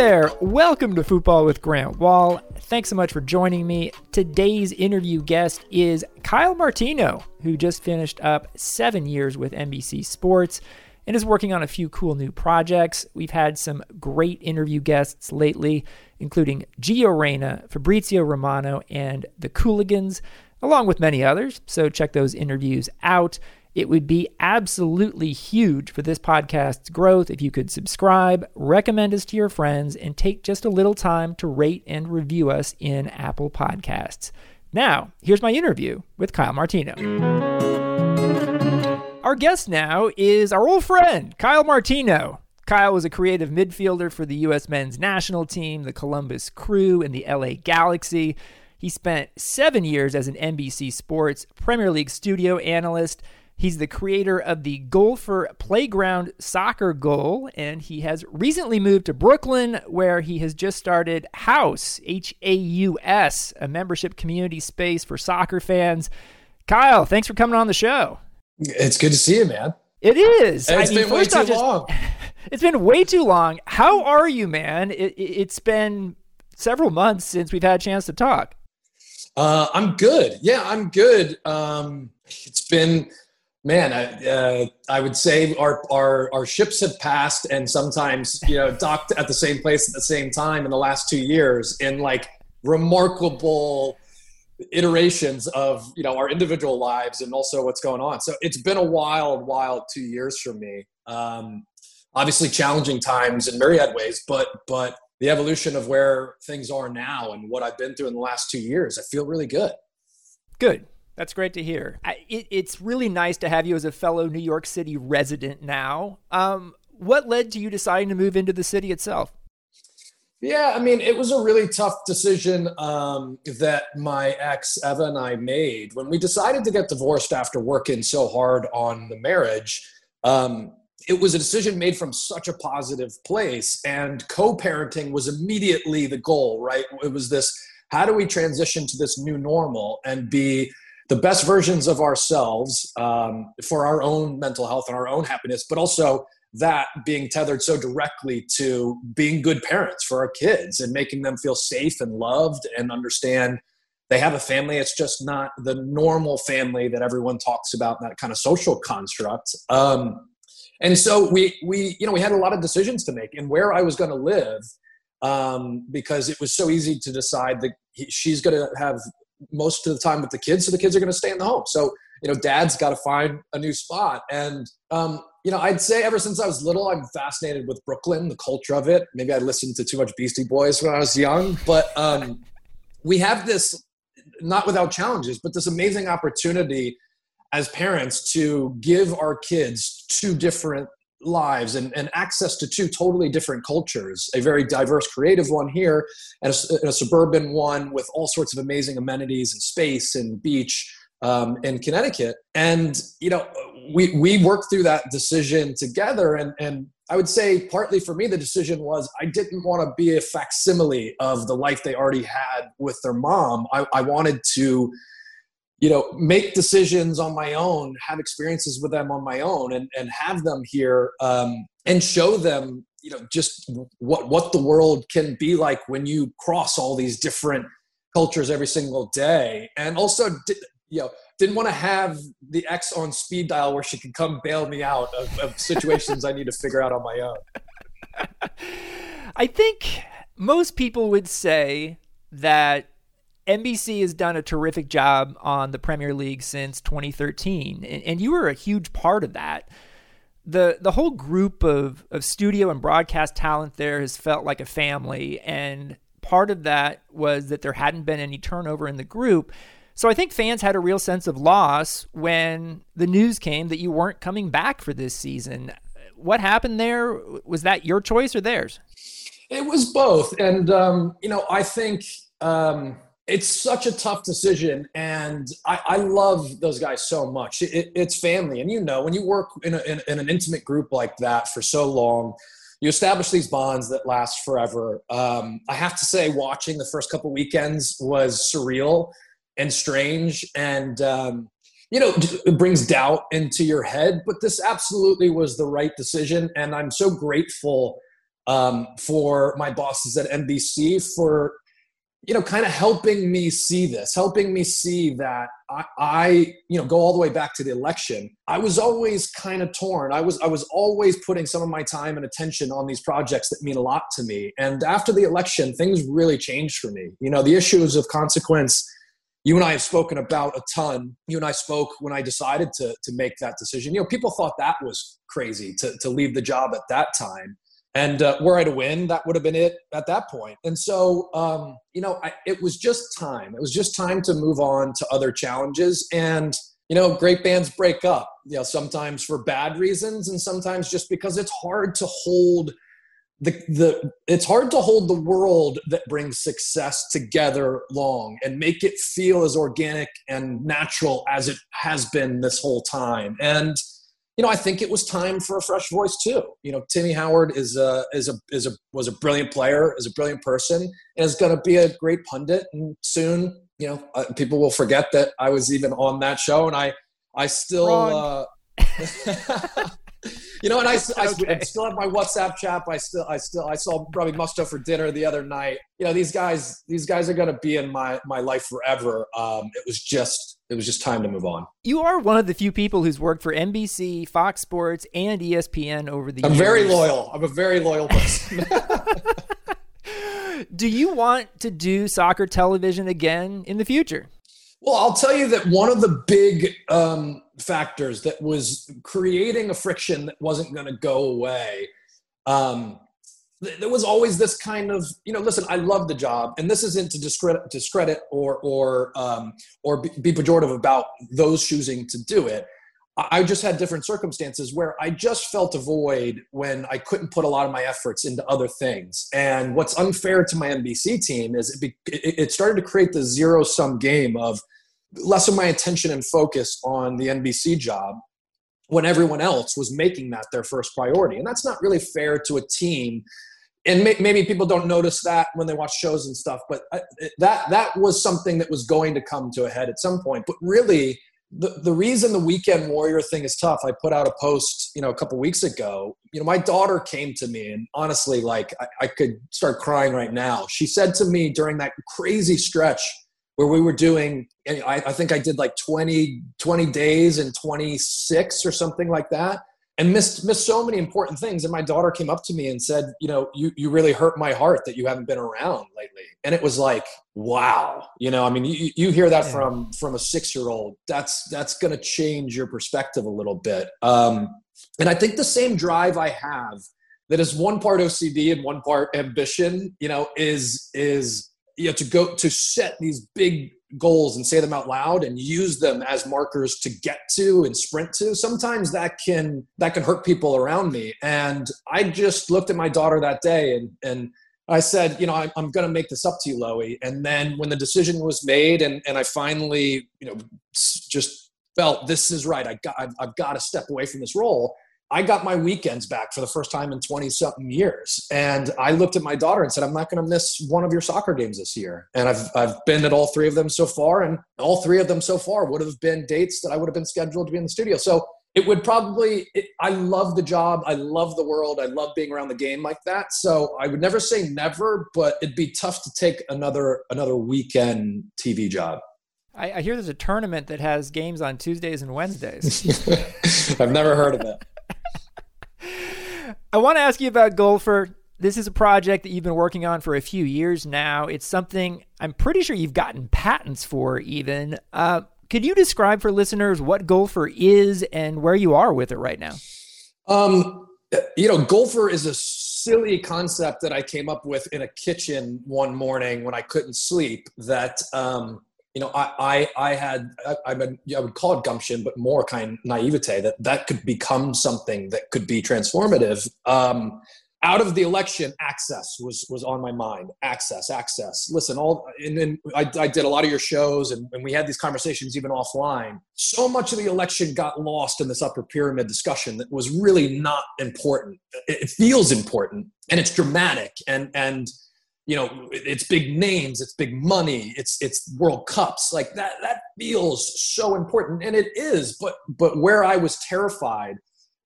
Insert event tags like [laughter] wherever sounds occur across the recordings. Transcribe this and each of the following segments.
there, welcome to Football with Grant Wahl. Thanks so much for joining me. Today's interview guest is Kyle Martino, who just finished up seven years with NBC Sports and is working on a few cool new projects. We've had some great interview guests lately, including Gio Reyna, Fabrizio Romano, and the Cooligans, along with many others. So check those interviews out. It would be absolutely huge for this podcast's growth if you could subscribe, recommend us to your friends, and take just a little time to rate and review us in Apple Podcasts. Now, here's my interview with Kyle Martino. Our guest now is our old friend, Kyle Martino. Kyle was a creative midfielder for the U.S. men's national team, the Columbus Crew, and the LA Galaxy. He spent seven years as an NBC Sports Premier League studio analyst He's the creator of the Goalpher Playground Soccer Goal, and he has recently moved to Brooklyn, where he has just started House, H A U S, a membership community space for soccer fans. Kyle, thanks for coming on the show. It's good to see you, man. It is. It's I mean, been way too just, long. [laughs] It's been way too long. How are you, man? It, has been several months since we've had a chance to talk. Uh, I'm good. Yeah, I'm good. Um, it's been man, I, uh, I would say our, our, our ships have passed and sometimes, you know, docked at the same place at the same time in the last two years in like remarkable iterations of, you know, our individual lives and also what's going on. So it's been a wild, wild two years for me. Um, obviously challenging times in myriad ways, but, but the evolution of where things are now and what I've been through in the last two years, I feel really good. Good. That's great to hear. I, it, it's really nice to have you as a fellow New York City resident now. Um, what led to you deciding to move into the city itself? Yeah, I mean, it was a really tough decision um, that my ex Eva and I made when we decided to get divorced after working so hard on the marriage. Um, it was a decision made from such a positive place, and co-parenting was immediately the goal. Right? It was this: how do we transition to this new normal and be the best versions of ourselves um, for our own mental health and our own happiness, but also that being tethered so directly to being good parents for our kids and making them feel safe and loved and understand they have a family. It's just not the normal family that everyone talks about, that kind of social construct. Um, and so we we you know we had a lot of decisions to make and where I was going to live um, because it was so easy to decide that he, she's going to have most of the time with the kids, so the kids are going to stay in the home. So you know, dad's got to find a new spot. And um, you know, I'd say ever since I was little, I'm fascinated with Brooklyn, the culture of it. Maybe I listened to too much Beastie Boys when I was young, but um, we have this not without challenges, but this amazing opportunity as parents to give our kids two different lives and, and access to two totally different cultures a very diverse creative one here and a, and a suburban one with all sorts of amazing amenities and space and beach um, in connecticut. And you know we we worked through that decision together. And and i would say partly for me the decision was i didn't want to be a facsimile of the life they already had with their mom. I, I wanted to you know make decisions on my own have experiences with them on my own and, and have them here um, and show them you know just what what the world can be like when you cross all these different cultures every single day. And also you know didn't want to have the ex on speed dial where she could come bail me out of, of situations i need to figure out on my own. [laughs] I think most people would say that NBC has done a terrific job on the Premier League since 2013, and, and, you were a huge part of that. the The whole group of of studio and broadcast talent there has felt like a family, and part of that was that there hadn't been any turnover in the group. So I think fans had a real sense of loss when the news came that you weren't coming back for this season. What happened there? Was that your choice or theirs? It was both, and um, you know, I think. Um, it's such a tough decision and i, I love those guys so much. It, it's family and you know when you work in, a, in, in, an intimate group like that for so long you establish these bonds that last forever. Um, i have to say watching the first couple weekends was surreal and strange and um, you know it brings doubt into your head but this absolutely was the right decision and i'm so grateful um, for my bosses at NBC for you know kind of helping me see this helping me see that I, I you know go all the way back to the election i was always kind of torn i was i was always putting some of my time and attention on these projects that mean a lot to me and after the election things really changed for me you know the issues of consequence you and I have spoken about a ton. You and I spoke when I decided to, to make that decision. You know, people thought that was crazy to, to leave the job at that time. And uh, were I to win, that would have been it at that point. And so, um, you know, I, it was just time. It was just time to move on to other challenges. And, you know, great bands break up, you know, sometimes for bad reasons and sometimes just because it's hard to hold – the the it's hard to hold the world that brings success together long and make it feel as organic and natural as it has been this whole time and you know i think it was time for a fresh voice too you know timmy howard is a is a is a was a brilliant player is a brilliant person and is going to be a great pundit and soon you know uh, people will forget that i was even on that show and i i still uh, [laughs] you know, and I, I, [laughs] okay. I, still have my WhatsApp chat. I still, I still, I saw probably Mustoe for dinner the other night. You know, these guys, these guys are going to be in my my life forever. Um, it was just, it was just time to move on. You are one of the few people who's worked for NBC, Fox Sports, and ESPN over the I'm years. I'm very loyal. I'm a very loyal person. [laughs] [laughs] do you want to do soccer television again in the future? Well, I'll tell you that one of the big um, factors that was creating a friction that wasn't going to go away. Um, there was always this kind of, you know, listen, I love the job, and this isn't to discredit, discredit or or um, or be pejorative about those choosing to do it. I just had different circumstances where I just felt a void when I couldn't put a lot of my efforts into other things. And what's unfair to my NBC team is it, be, it started to create the zero sum game of less of my attention and focus on the NBC job when everyone else was making that their first priority. And that's not really fair to a team. And may, maybe people don't notice that when they watch shows and stuff, but uh, that that was something that was going to come to a head at some point. But really, the, the reason the weekend warrior thing is tough i put out a post you know a couple weeks ago. You know my daughter came to me and honestly like I, I could start crying right now. She said to me during that crazy stretch where we were doing I, I, think i did like 20 20 days and 26 or something like that and missed missed so many important things. And my daughter came up to me and said you know you, you really hurt my heart that you haven't been around lately. And it was like wow. You know i mean you, you hear that yeah. from from a six year old that's that's going to change your perspective a little bit. Um, and i think the same drive i have that is one part ocd and one part ambition you know is is you know to go to set these big goals and say them out loud and use them as markers to get to and sprint to sometimes that can that can hurt people around me. And i just looked at my daughter that day and and i said you know I, am going to make this up to you loie and then when the decision was made and and i finally you know just felt this is right i got i've, I've got to step away from this role I got my weekends back for the first time in 20 something years. And I looked at my daughter and said, I'm not going to miss one of your soccer games this year. And I've, I've been at all three of them so far. And all three of them so far would have been dates that I would have been scheduled to be in the studio. So it would probably, it, I love the job. I love the world. I love being around the game like that. So I would never say never, but it'd be tough to take another, another weekend TV job. I, I hear there's a tournament that has games on Tuesdays and Wednesdays. [laughs] I've never heard of it. I want to ask you about Goalpher. This is a project that you've been working on for a few years now. It's something I'm pretty sure you've gotten patents for, even. Uh, could you describe for listeners what Goalpher is and where you are with it right now? Um, you know, Goalpher is a silly concept that I came up with in a kitchen one morning when I couldn't sleep. That um, you know, I, I, I had, I, I, I would call it gumption, but more kind of naivete that that could become something that could be transformative. Um, out of the election, access was was on my mind. Access, access. Listen, all and, then I, I did a lot of your shows, and, and we had these conversations even offline. So much of the election got lost in this upper pyramid discussion that was really not important. It, it feels important, and it's dramatic, and and you know it's big names it's big money it's it's world cups like that that feels so important and it is but but where i was terrified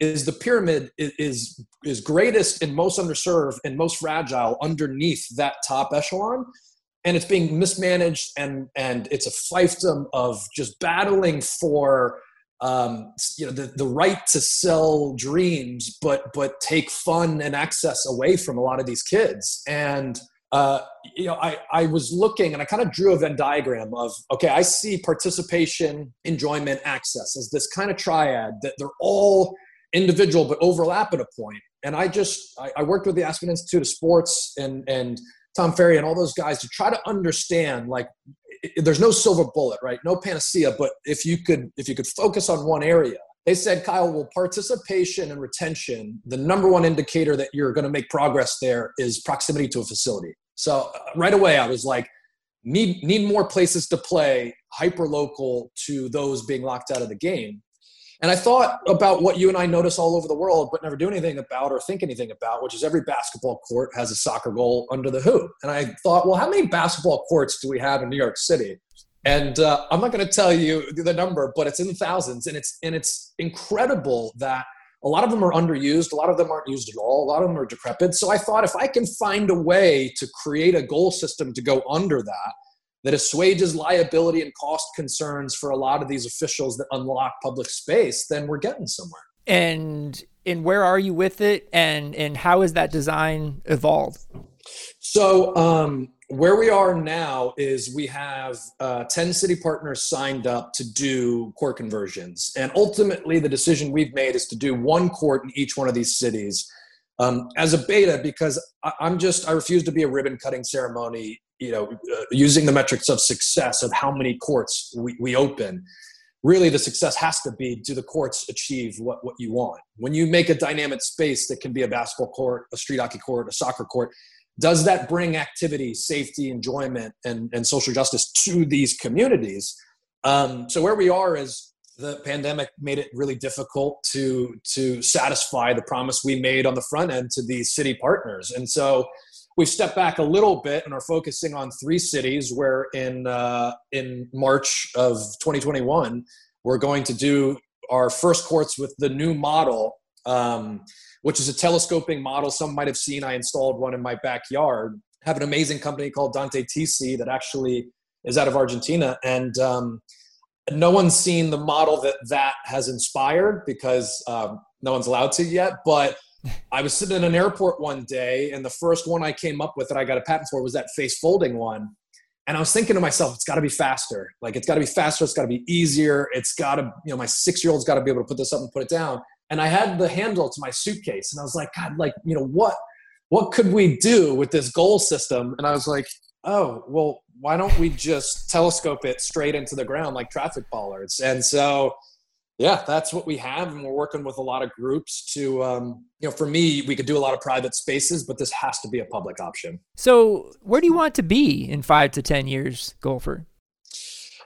is the pyramid is is greatest and most underserved and most fragile underneath that top echelon and it's being mismanaged and and it's a fiefdom of just battling for um, you know the, the right to sell dreams but but take fun and access away from a lot of these kids and uh, you know I, I was looking and i kind of drew a venn diagram of okay i see participation enjoyment access as this kind of triad that they're all individual but overlap at a point. and i just i, I worked with the aspen institute of sports and and Tom Farrey and all those guys to try to understand like there's no silver bullet, right? No panacea, but if you could if you could focus on one area. They said, Kyle, well, participation and retention, the number one indicator that you're going to make progress there is proximity to a facility. So uh, right away, I was like, need need more places to play, hyper local to those being locked out of the game. And I thought about what you and I notice all over the world, but never do anything about or think anything about, which is every basketball court has a soccer goal under the hoop. And I thought, well, how many basketball courts do we have in New York City? And uh, I'm not going to tell you the number, but it's in the thousands, and it's and it's incredible that a lot of them are underused, a lot of them aren't used at all, a lot of them are decrepit. So I thought if I can find a way to create a goal system to go under that, that assuages liability and cost concerns for a lot of these officials that unlock public space, then we're getting somewhere. And and where are you with it, and and how has that design evolved? So um, where we are now is we have uh, 10 city partners signed up to do court conversions and ultimately the decision we've made is to do one court in each one of these cities um, as a beta because I, am just i refuse to be a ribbon cutting ceremony you know, uh, using the metrics of success of how many courts we, we open, really the success has to be do the courts achieve what, what you want? When you make a dynamic space that can be a basketball court, a street hockey court, a soccer court, does that bring activity, safety, enjoyment, and, and social justice to these communities? Um, so where we are is the pandemic made it really difficult to to satisfy the promise we made on the front end to these city partners, and so we've stepped back a little bit and are focusing on three cities where in uh, in March of 2021 we're going to do our first courts with the new model, um, which is a telescoping model. Some might have seen. I installed one in my backyard. Have an amazing company called Dante TC that actually is out of Argentina, and um, no one's seen the model that that has inspired because um, no one's allowed to yet. But I was sitting in an airport one day, and the first one I came up with that I got a patent for was that face folding one. And I was thinking to myself, it's got to be faster. Like it's got to be faster. It's got to be easier. It's got to, you know, my six year old's got to be able to put this up and put it down. And I had the handle to my suitcase, and I was like, God, like you know what, what could we do with this goal system? And I was like, oh, well, why don't we just telescope it straight into the ground like traffic bollards? And so yeah, that's what we have, and we're working with a lot of groups to, um, you know, for me, we could do a lot of private spaces, but this has to be a public option. So, where do you want to be in five to ten years, goalpher?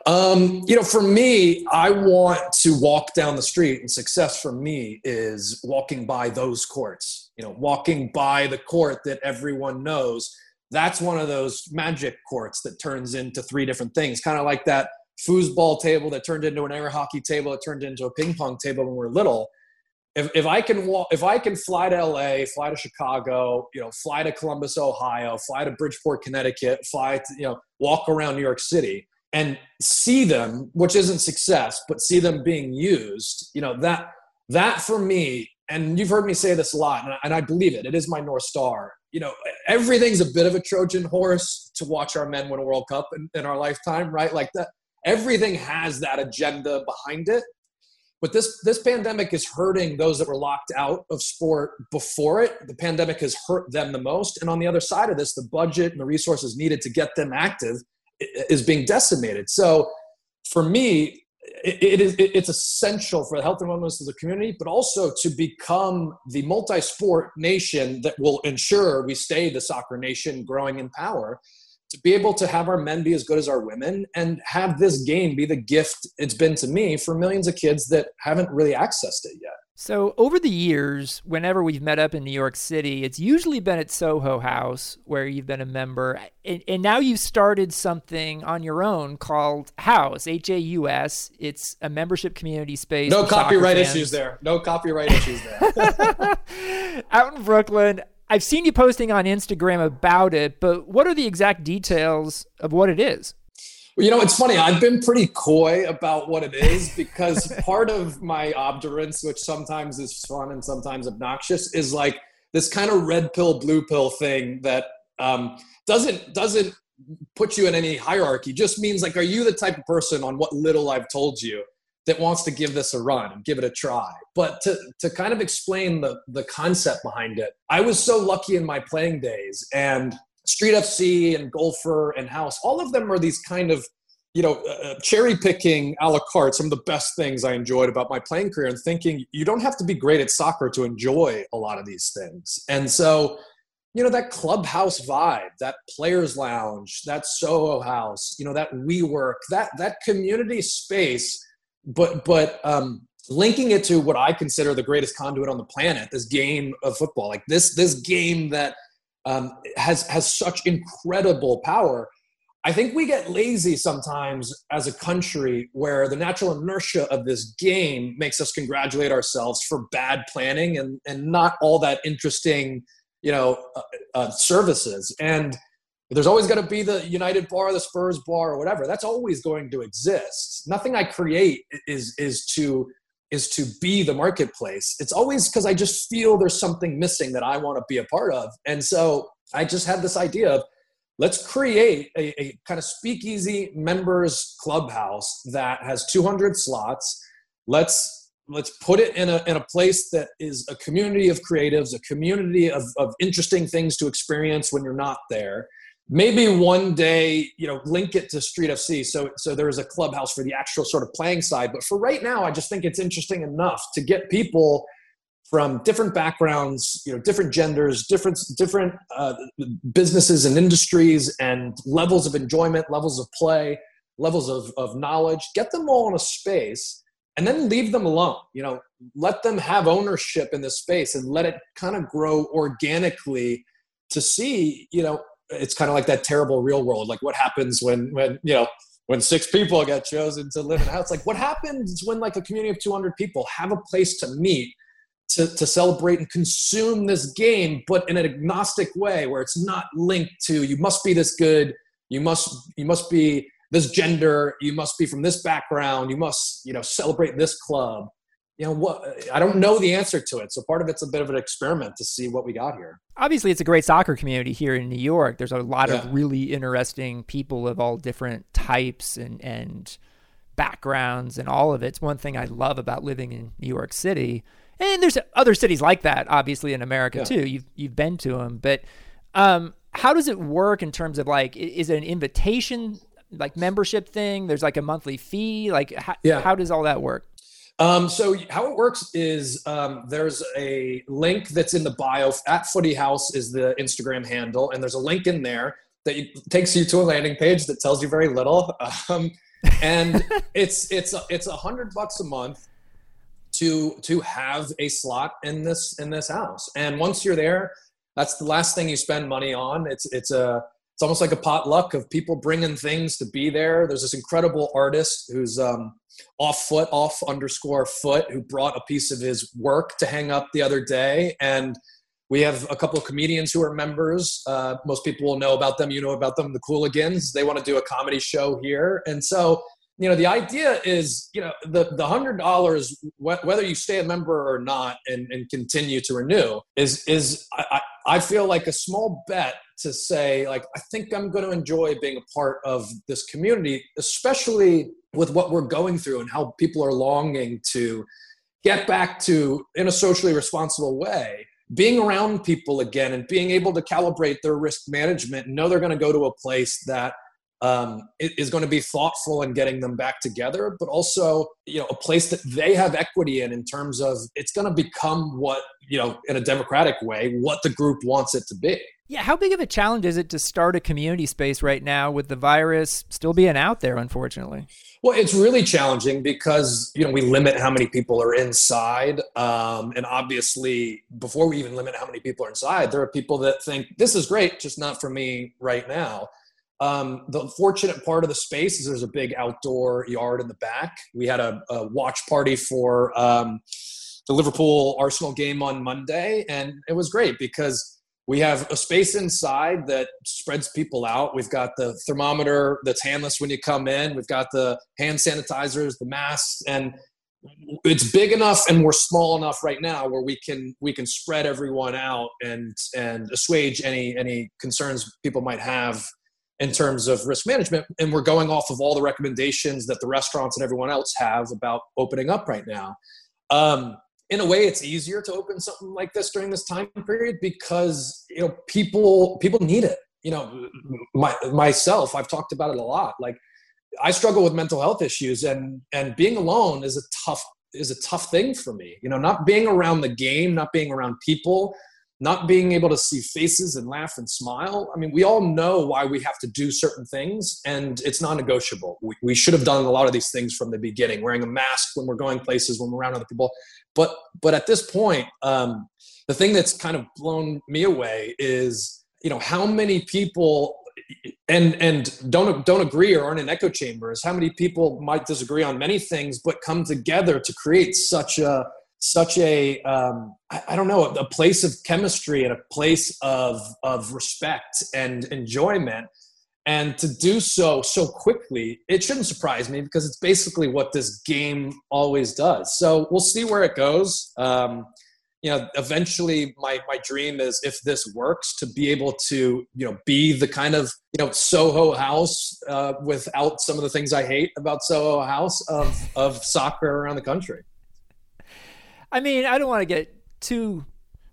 Um, you know, for me, I want to walk down the street, and success for me is walking by those courts. You know, walking by the court that everyone knows. That's one of those magic courts that turns into three different things, kind of like that foosball table that turned into an air hockey table that turned into a ping pong table when we were little. If, if I can walk, if I can fly to LA, fly to Chicago, you know, fly to Columbus, Ohio, fly to Bridgeport, Connecticut, fly to, you know, walk around New York City and see them, which isn't success, but see them being used, you know, that, that for me, and you've heard me say this a lot, and I, and I believe it, it is my North Star. You know, everything's a bit of a Trojan horse to watch our men win a World Cup in, in our lifetime, right? Like that, everything has that agenda behind it but this this pandemic is hurting those that were locked out of sport before it the pandemic has hurt them the most and on the other side of this the budget and the resources needed to get them active is being decimated so for me it, it is it's essential for the health and wellness of the community but also to become the multi-sport nation that will ensure we stay the soccer nation growing in power to be able to have our men be as good as our women and have this game be the gift it's been to me for millions of kids that haven't really accessed it yet. So, over the years, whenever we've met up in New York City, it's usually been at Soho House where you've been a member. And, and now you've started something on your own called House, H A U S. It's a membership community space. No copyright issues there. No copyright issues there. [laughs] [laughs] Out in Brooklyn. I've seen you posting on Instagram about it, but what are the exact details of what it is? Well, you know, it's funny. I've been pretty coy about what it is because [laughs] part of my obdurance, which sometimes is fun and sometimes obnoxious, is like this kind of red pill, blue pill thing that um, doesn't doesn't put you in any hierarchy. Just means like, are you the type of person on what little I've told you that wants to give this a run and give it a try? But to to kind of explain the the concept behind it, I was so lucky in my playing days and Street FC and Goalpher and House, all of them are these kind of, you know, uh, uh, cherry picking a la carte, some of the best things I enjoyed about my playing career and thinking you don't have to be great at soccer to enjoy a lot of these things. And so, you know, that clubhouse vibe, that players lounge, that Soho house, you know, that WeWork, that, that community space, but, but, um, linking it to what I consider the greatest conduit on the planet, this game of football, like this, this game that um, has has such incredible power. I think we get lazy sometimes as a country where the natural inertia of this game makes us congratulate ourselves for bad planning and, and not all that interesting, you know, uh, uh, services. And there's always going to be the United bar, the Spurs bar, or whatever. That's always going to exist. Nothing I create is is to is to be the marketplace. It's always because I just feel there's something missing that I want to be a part of. And so I just had this idea of let's create a, a kind of speakeasy members clubhouse that has 200 slots. Let's let's put it in a, in a place that is a community of creatives, a community of, of interesting things to experience when you're not there maybe one day you know link it to street fc so so there's a clubhouse for the actual sort of playing side. But for right now i just think it's interesting enough to get people from different backgrounds you know different genders different different uh, businesses and industries and levels of enjoyment levels of play levels of, of knowledge. Get them all in a space and then leave them alone. You know let them have ownership in this space and let it kind of grow organically to see you know it's kind of like that terrible real world. Like what happens when when you know when six people get chosen to live in a house? Like what happens when like a community of 200 people have a place to meet to, to celebrate and consume this game, but in an agnostic way where it's not linked to you must be this good, you must you must be this gender, you must be from this background, you must you know celebrate this club you know what i don't know the answer to it. So part of it's a bit of an experiment to see what we got here. Obviously it's a great soccer community here in new york. There's a lot yeah. of really interesting people of all different types and and backgrounds and all of it. it's one thing i love about living in new york city. And there's other cities like that obviously in america yeah. too. You've you've been to them but um, how does it work in terms of like is it an invitation like membership thing? There's like a monthly fee? Like how, yeah. how does all that work um, so how it works is um, there's a link that's in the bio. At Footy House is the Instagram handle, and there's a link in there that takes you to a landing page that tells you very little, [laughs] um, and [laughs] it's it's it's a hundred bucks a month to to have a slot in this in this house, and once you're there, that's the last thing you spend money on. It's it's a it's almost like a potluck of people bringing things to be there. There's this incredible artist who's um, off foot, off underscore foot, who brought a piece of his work to hang up the other day. And we have a couple of comedians who are members. Uh, most people will know about them. You know about them, the Cooligans. They want to do a comedy show here. And so, you know, the idea is, you know, the, the hundred dollars, wh- whether you stay a member or not and, and continue to renew is, is I, I feel like a small bet to say like i think i'm going to enjoy being a part of this community especially with what we're going through and how people are longing to get back to in a socially responsible way being around people again and being able to calibrate their risk management and know they're going to go to a place that um, is going to be thoughtful in getting them back together, but also you know a place that they have equity in in terms of it's going to become what you know in a democratic way what the group wants it to be. Yeah, how big of a challenge is it to start a community space right now with the virus still being out there, unfortunately? Well, it's really challenging because you know we limit how many people are inside, um, and obviously, before we even limit how many people are inside, there are people that think this is great, just not for me right now. Um, the fortunate part of the space is there's a big outdoor yard in the back. We had a, a watch party for um, the Liverpool Arsenal game on Monday, and it was great because we have a space inside that spreads people out. We've got the thermometer that's handless when you come in. We've got the hand sanitizers, the masks, and it's big enough and we're small enough right now where we can we can spread everyone out and and assuage any any concerns people might have in terms of risk management. And we're going off of all the recommendations that the restaurants and everyone else have about opening up right now. Um, in a way, it's easier to open something like this during this time period because you know people people need it. You know, my, myself, I've talked about it a lot. Like, I struggle with mental health issues, and and being alone is a tough is a tough thing for me. You know, not being around the game, not being around people, not being able to see faces and laugh and smile. I mean, we all know why we have to do certain things, and it's non negotiable. We, we, should have done a lot of these things from the beginning, wearing a mask when we're going places, when we're around other people. But, but at this point, um, the thing that's kind of blown me away is, you know, how many people and and don't don't agree or aren't in echo chambers how many people might disagree on many things but come together to create such a such a um, I, I don't know a place of chemistry and a place of of respect and enjoyment. And to do so so quickly it shouldn't surprise me because it's basically what this game always does. So we'll see where it goes. Um, you know eventually my my dream is if this works to be able to you know be the kind of you know soho house uh, without some of the things i hate about soho house of of soccer around the country I mean, I don't want to get too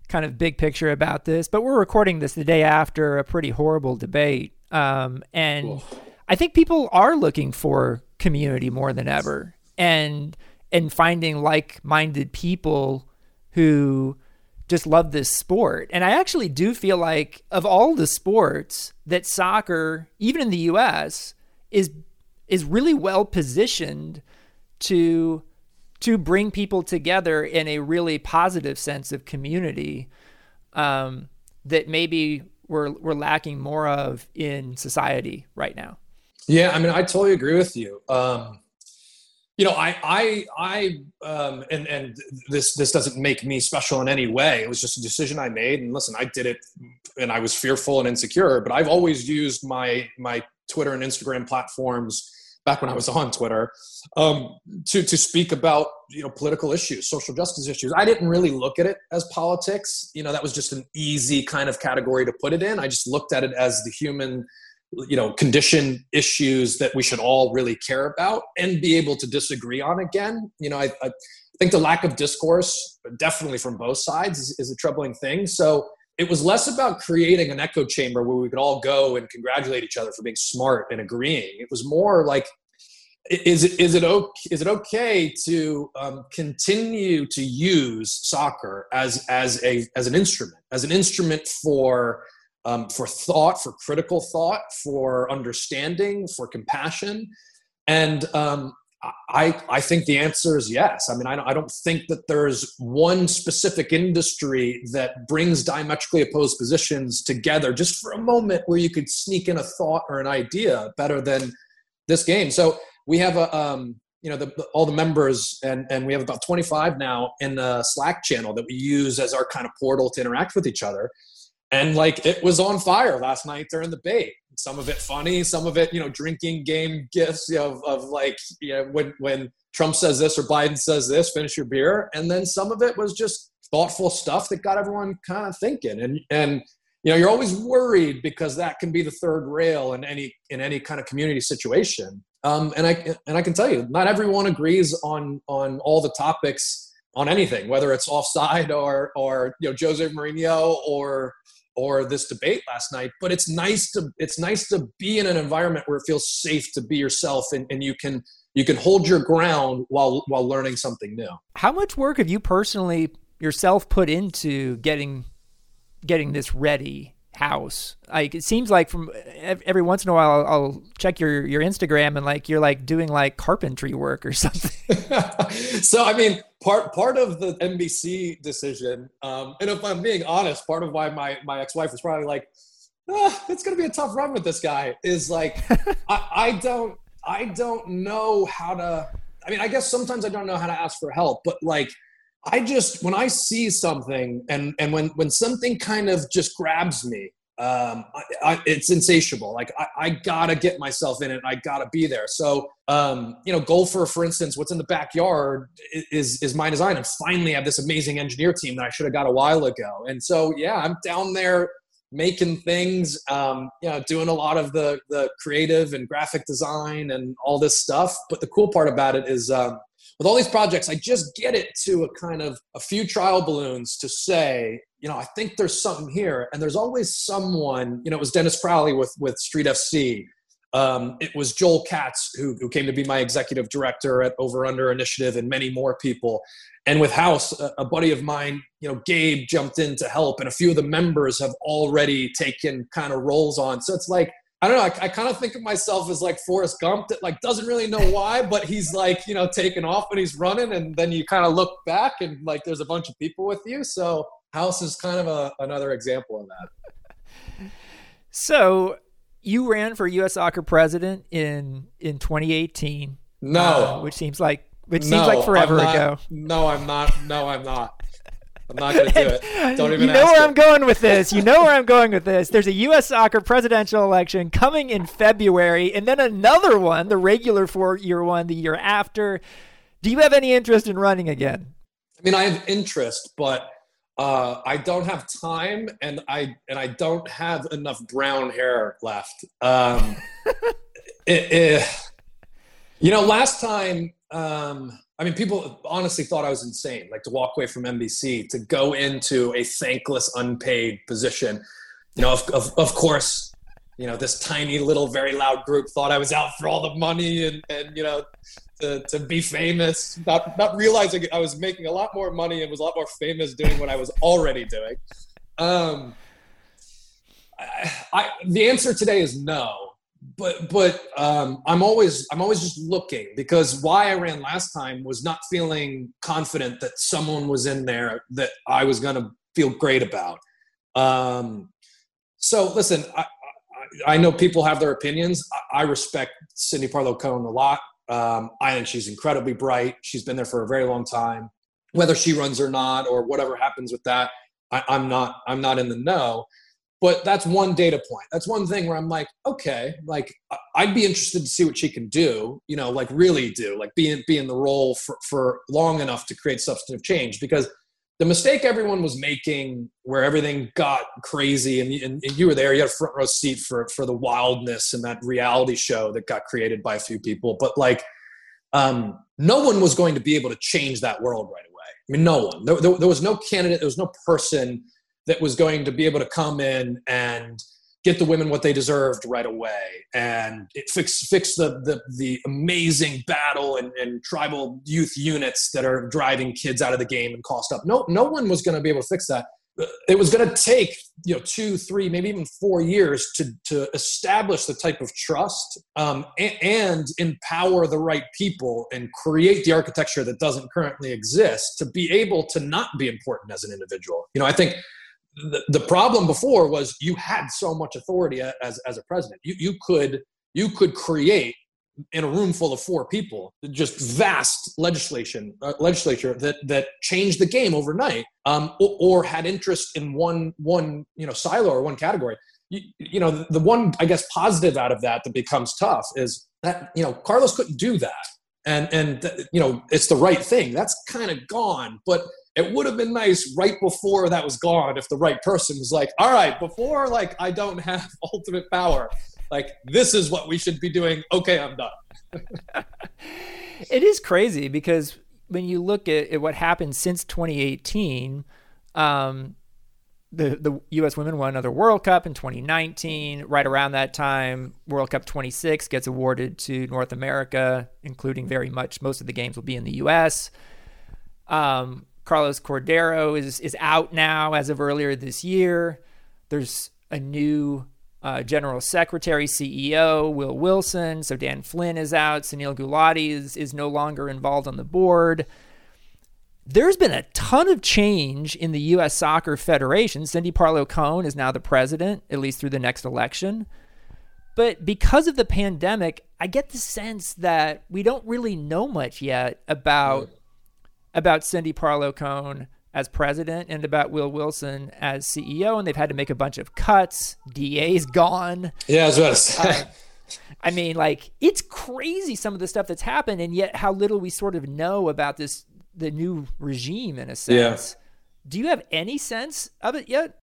kind of big picture about this, but we're recording this the day after a pretty horrible debate. Um, and cool. I think people are looking for community more than ever and and finding like-minded people who just love this sport. And I actually do feel like of all the sports that soccer, even in the US, is is really well positioned to to bring people together in a really positive sense of community um, that maybe we're we're lacking more of in society right now. Yeah, I mean, I totally agree with you. Um, you know, I, I, I, um, and and this this doesn't make me special in any way. It was just a decision I made, and listen, I did it, and I was fearful and insecure. But I've always used my my Twitter and Instagram platforms back when I was on Twitter, um, to to speak about you know political issues, social justice issues. I didn't really look at it as politics. You know, that was just an easy kind of category to put it in. I just looked at it as the human, you know, condition issues that we should all really care about and be able to disagree on again. You know, I, I think the lack of discourse, definitely from both sides, is, is a troubling thing. So it was less about creating an echo chamber where we could all go and congratulate each other for being smart and agreeing. It was more like, is it is it okay is it okay to um, continue to use soccer as as a as an instrument as an instrument for um, for thought for critical thought for understanding for compassion and um, I, I think the answer is yes. I mean, I don't, I don't think that there's one specific industry that brings diametrically opposed positions together just for a moment where you could sneak in a thought or an idea better than this game. So we have a, um, you know, the, all the members, and, and we have about 25 now in the Slack channel that we use as our kind of portal to interact with each other. And like it was on fire last night during the debate some of it funny, some of it, you know, drinking game gifts of, of like, you know, when, when Trump says this or Biden says this, finish your beer. And then some of it was just thoughtful stuff that got everyone kind of thinking. And, and, you know, you're always worried because that can be the third rail in any, in any kind of community situation. Um, and I, and I can tell you, not everyone agrees on, on all the topics on anything, whether it's offside or, or, you know, Jose Mourinho or, or this debate last night but it's nice to it's nice to be in an environment where it feels safe to be yourself and, and you can you can hold your ground while while learning something new. How much work have you personally yourself put into getting getting this ready house. Like it seems like from every once in a while I'll, I'll, check your your Instagram and like you're like doing like carpentry work or [laughs] something. [laughs] so I mean, part part of the NBC decision, um, and if I'm being honest, part of why my my ex wife was probably like, ah, it's going to be a tough run with this guy is like [laughs] I, I don't I don't know how to. I mean, I guess sometimes I don't know how to ask for help, but like I just when I see something and and when when something kind of just grabs me, um, I, I, it's insatiable. Like I, I, gotta get myself in it. I gotta be there. So um, you know, Goalpher, for instance, what's in the backyard is is my design. And finally, I have this amazing engineer team that I should have got a while ago. And so yeah, I'm down there making things. Um, you know, doing a lot of the the creative and graphic design and all this stuff. But the cool part about it is. Um, with all these projects, I just get it to a kind of a few trial balloons to say, you know, I think there's something here. And there's always someone, you know, it was Dennis Crowley with, with Street FC. Um, it was Joel Katz who, who came to be my executive director at Over Under Initiative and many more people. And with House, a, a buddy of mine, you know, Gabe jumped in to help, and a few of the members have already taken kind of roles on. So it's like, I don't know. I, I kind of think of myself as like Forrest Gump that like doesn't really know why, but he's like, you know, taking off and he's running. And then you kind of look back and like there's a bunch of people with you. So House is kind of a, another example of that. So you ran for U.S. Soccer president in in 2018. No, uh, which seems like which no, seems like forever not, ago. No, I'm not. No, I'm not. I'm not going to do it. [laughs] Don't even. You know where it. I'm going with this. You know where I'm going with this. There's a U.S. soccer presidential election coming in February, and then another one, the regular four-year one, the year after. Do you have any interest in running again? I mean, I have interest, but uh, I don't have time, and I and I don't have enough brown hair left. Um, [laughs] it, it, you know, last time. Um, I mean, people honestly thought I was insane, like to walk away from NBC, to go into a thankless, unpaid position. You know, of, of, of course, you know, this tiny little, very loud group thought I was out for all the money and, and you know, to, to be famous, not, not realizing I was making a lot more money and was a lot more famous doing what I was already doing. Um, I, I, the answer today is no but but um, I'm always I'm always just looking because why I ran last time was not feeling confident that someone was in there that I was to feel great about. Um, so listen, I, I, I, know people have their opinions. I, I respect Cindy Parlow Cone a lot. Um, I think she's incredibly bright. She's been there for a very long time. Whether she runs or not, or whatever happens with that, I, I'm not I'm not in the know but that's one data point. That's one thing where i'm like okay like i'd be interested to see what she can do you know like really do like be in, be in the role for, for long enough to create substantive change. Because the mistake everyone was making where everything got crazy and, and, and you were there you had a front row seat for for the wildness and that reality show that got created by a few people. But like um, no one was going to be able to change that world right away. I mean no one. There, there, there was no candidate there was no person that was going to be able to come in and get the women what they deserved right away and it fix fix the the, the amazing battle and, and tribal youth units that are driving kids out of the game and cost up. No no one was going to be able to fix that. It was going to take you know two, three, maybe even four years to to establish the type of trust um, and, and empower the right people and create the architecture that doesn't currently exist to be able to not be important as an individual. You know, I think the, the problem before was you had so much authority as, as a president. You, you could you could create in a room full of four people just vast legislation uh, legislature that that changed the game overnight um, or, or, had interest in one one you know silo or one category you, you know the, the one i guess positive out of that that becomes tough is that you know carlos couldn't do that and and you know it's the right thing. That's kind of gone but it would have been nice right before that was gone if the right person was like all right before like i don't have [laughs] ultimate power like this is what we should be doing. Okay i'm done. [laughs] It is crazy because when you look at, at what happened since 2018 um, the the U.S. women won another World Cup in 2019. Right around that time, World Cup 26 gets awarded to North America, including very much most of the games will be in the U.S. Um, Carlos Cordero is is out now as of earlier this year. There's a new uh, general secretary, CEO, Will Wilson. So Dan Flynn is out. Sunil Gulati is is no longer involved on the board there's been a ton of change in the U.S. Soccer Federation. Cindy Parlow Cone is now the president, at least through the next election. But because of the pandemic, I get the sense that we don't really know much yet about about Cindy Parlow Cone as president and about Will Wilson as CEO, and they've had to make a bunch of cuts. DA's gone. Yeah, I was about to say. Uh, I mean, like it's crazy some of the stuff that's happened, and yet how little we sort of know about this the new regime in a sense. Yeah. Do you have any sense of it yet?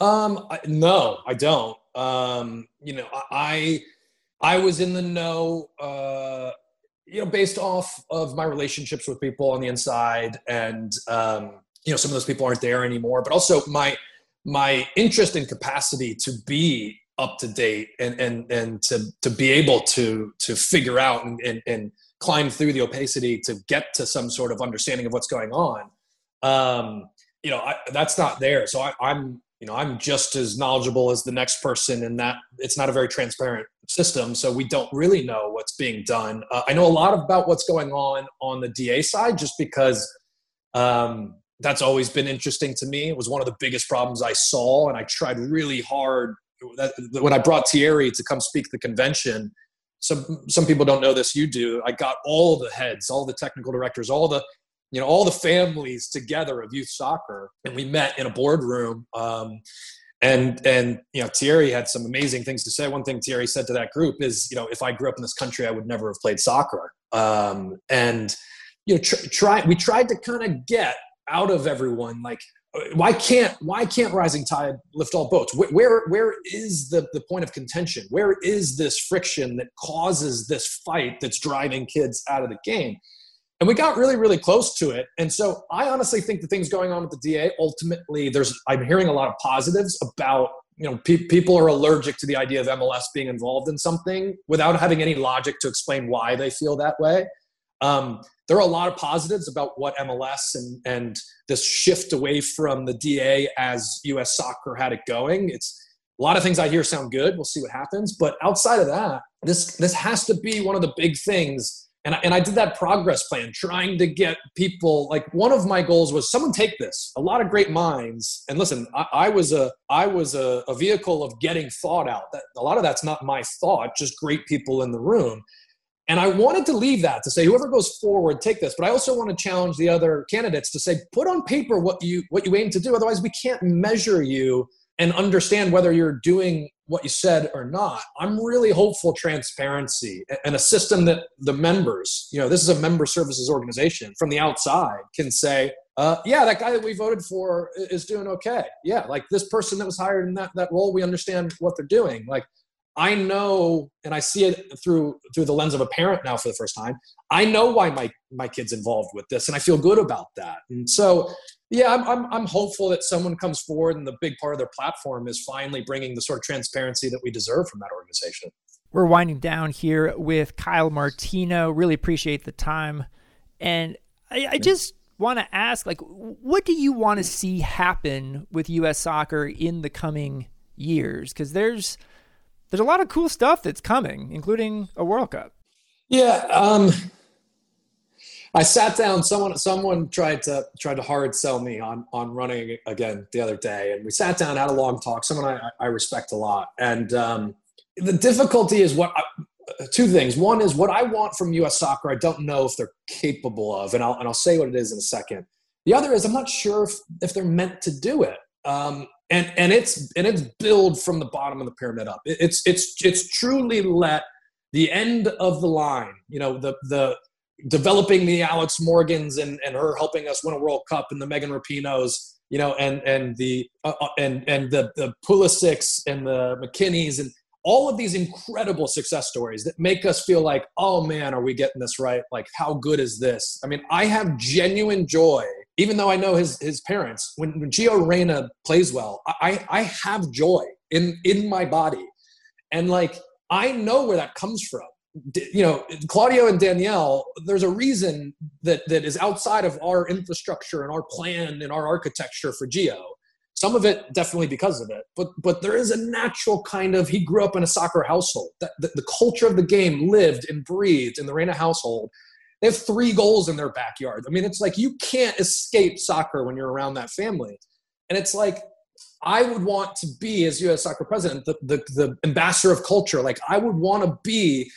Um, no, I don't. Um, you know, I I was in the know, uh, you know, based off of my relationships with people on the inside, and um, you know, some of those people aren't there anymore. But also my my interest and capacity to be up to date and and and to to be able to to figure out and and, and climb through the opacity to get to some sort of understanding of what's going on um, you know I, that's not there. So I, i'm you know i'm just as knowledgeable as the next person in that it's not a very transparent system. So we don't really know what's being done. Uh, i know a lot about what's going on on the da side just because um, that's always been interesting to me. It was one of the biggest problems i saw and i tried really hard. That, when i brought thierry to come speak the convention some some people don't know this you do i got all the heads all the technical directors all the you know all the families together of youth soccer and we met in a boardroom um, and and you know Thierry had some amazing things to say. One thing Thierry said to that group is, you know, if I grew up in this country, I would never have played soccer. Um, and you know, tr- try we tried to kind of get out of everyone like why can't why can't rising tide lift all boats? Where where is the the point of contention? Where is this friction that causes this fight that's driving kids out of the game? And we got really really close to it. And so i honestly think the things going on with the da ultimately there's i'm hearing a lot of positives about you know pe- people are allergic to the idea of mls being involved in something without having any logic to explain why they feel that way. Um, there are a lot of positives about what MLS and, and this shift away from the DA as US soccer had it going. It's a lot of things I hear sound good. We'll see what happens. But outside of that, this this has to be one of the big things. And I, and I did that progress plan, trying to get people like one of my goals was someone take this. A lot of great minds. And listen, I, I was a I was a, a vehicle of getting thought out. That a lot of that's not my thought, just great people in the room. And I wanted to leave that to say whoever goes forward, take this. But I also want to challenge the other candidates to say, put on paper what you what you aim to do. Otherwise, we can't measure you and understand whether you're doing what you said or not. I'm really hopeful transparency and a system that the members, you know, this is a member services organization from the outside can say, uh, yeah, that guy that we voted for is doing okay. Yeah, like this person that was hired in that, that role, we understand what they're doing. Like I know, and I see it through through the lens of a parent now for the first time. I know why my my kid's involved with this, and I feel good about that. And so, yeah, I'm I'm, I'm hopeful that someone comes forward, and the big part of their platform is finally bringing the sort of transparency that we deserve from that organization. We're winding down here with Kyle Martino. Really appreciate the time, and I, I just want to ask, like, what do you want to see happen with U.S. soccer in the coming years? Because there's there's a lot of cool stuff that's coming, including a World Cup. Yeah, um, I sat down. Someone someone tried to tried to hard sell me on on running again the other day, and we sat down, had a long talk. Someone I, I respect a lot, and um, the difficulty is what. I, two things. One is what I want from U.S. soccer. I don't know if they're capable of, and I'll and I'll say what it is in a second. The other is I'm not sure if, if they're meant to do it. Um, and and it's and it's build from the bottom of the pyramid up. It's it's it's truly let the end of the line. You know the the developing the Alex Morgans and and her helping us win a World Cup and the Megan Rapinoes. You know and and the uh, uh and and the the Pulisics and the McKennies and all of these incredible success stories that make us feel like, oh man, are we getting this right? Like, how good is this? I mean, I have genuine joy even though I know his his parents, when, when Gio Reyna plays well, I, I have joy in in my body. And like I know where that comes from. You know, Claudio and Danielle, there's a reason that that is outside of our infrastructure and our plan and our architecture for Gio. Some of it definitely because of it, but but there is a natural kind of he grew up in a soccer household. That the, the culture of the game lived and breathed in the Reyna household they have three goals in their backyard. I mean, it's like you can't escape soccer when you're around that family. And it's like, I would want to be, as U.S. soccer president, the, the, the ambassador of culture. Like, I would want to be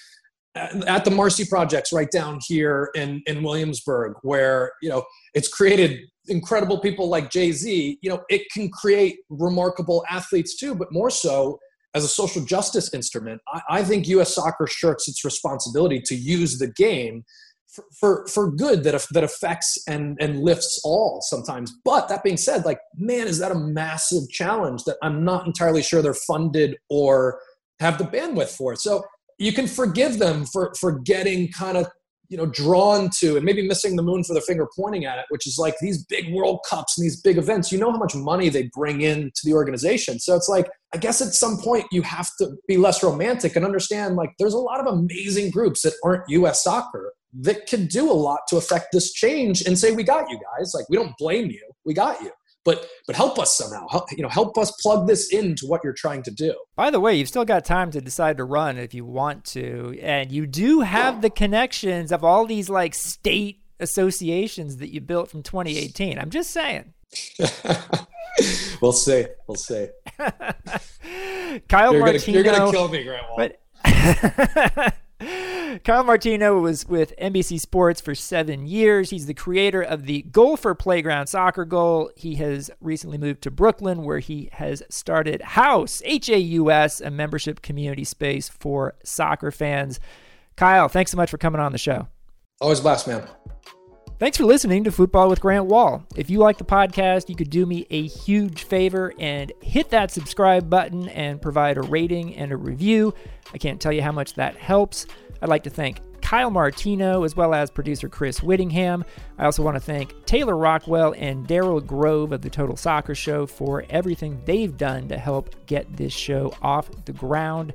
at the Marcy projects right down here in, in Williamsburg, where, you know, it's created incredible people like Jay Z. You know, it can create remarkable athletes too, but more so as a social justice instrument. I, I think U.S. soccer shirks its responsibility to use the game for, for, for good that that affects and and lifts all sometimes. But that being said, like man, is that a massive challenge that I'm not entirely sure they're funded or have the bandwidth for. So you can forgive them for for getting kind of you know drawn to and maybe missing the moon for the finger pointing at it which is like these big world cups and these big events you know how much money they bring in to the organization so it's like i guess at some point you have to be less romantic and understand like there's a lot of amazing groups that aren't us soccer that could do a lot to affect this change and say we got you guys. Like we don't blame you. We got you. But but help us somehow. Help, you know help us plug this into what you're trying to do. By the way you've still got time to decide to run if you want to. And you do have the connections of all these like state associations that you built from 2018 i'm just saying. [laughs] We'll see. We'll see. [laughs] Kyle you're martino gonna, you're gonna kill me grandma but [laughs] Kyle Martino was with NBC Sports for seven years. He's the creator of the Goalpher Playground Soccer Goal. He has recently moved to Brooklyn, where he has started Haus, H A U S, a membership community space for soccer fans. Kyle, thanks so much for coming on the show. Always a blast, man. Thanks for listening to Football with Grant Wahl. If you like the podcast, you could do me a huge favor and hit that subscribe button and provide a rating and a review. I can't tell you how much that helps. I'd like to thank Kyle Martino as well as producer Chris Whittingham. I also want to thank Taylor Rockwell and Daryl Grove of the Total Soccer Show for everything they've done to help get this show off the ground.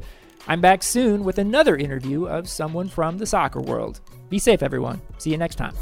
I'm back soon with another interview of someone from the soccer world. Be safe, everyone. See you next time.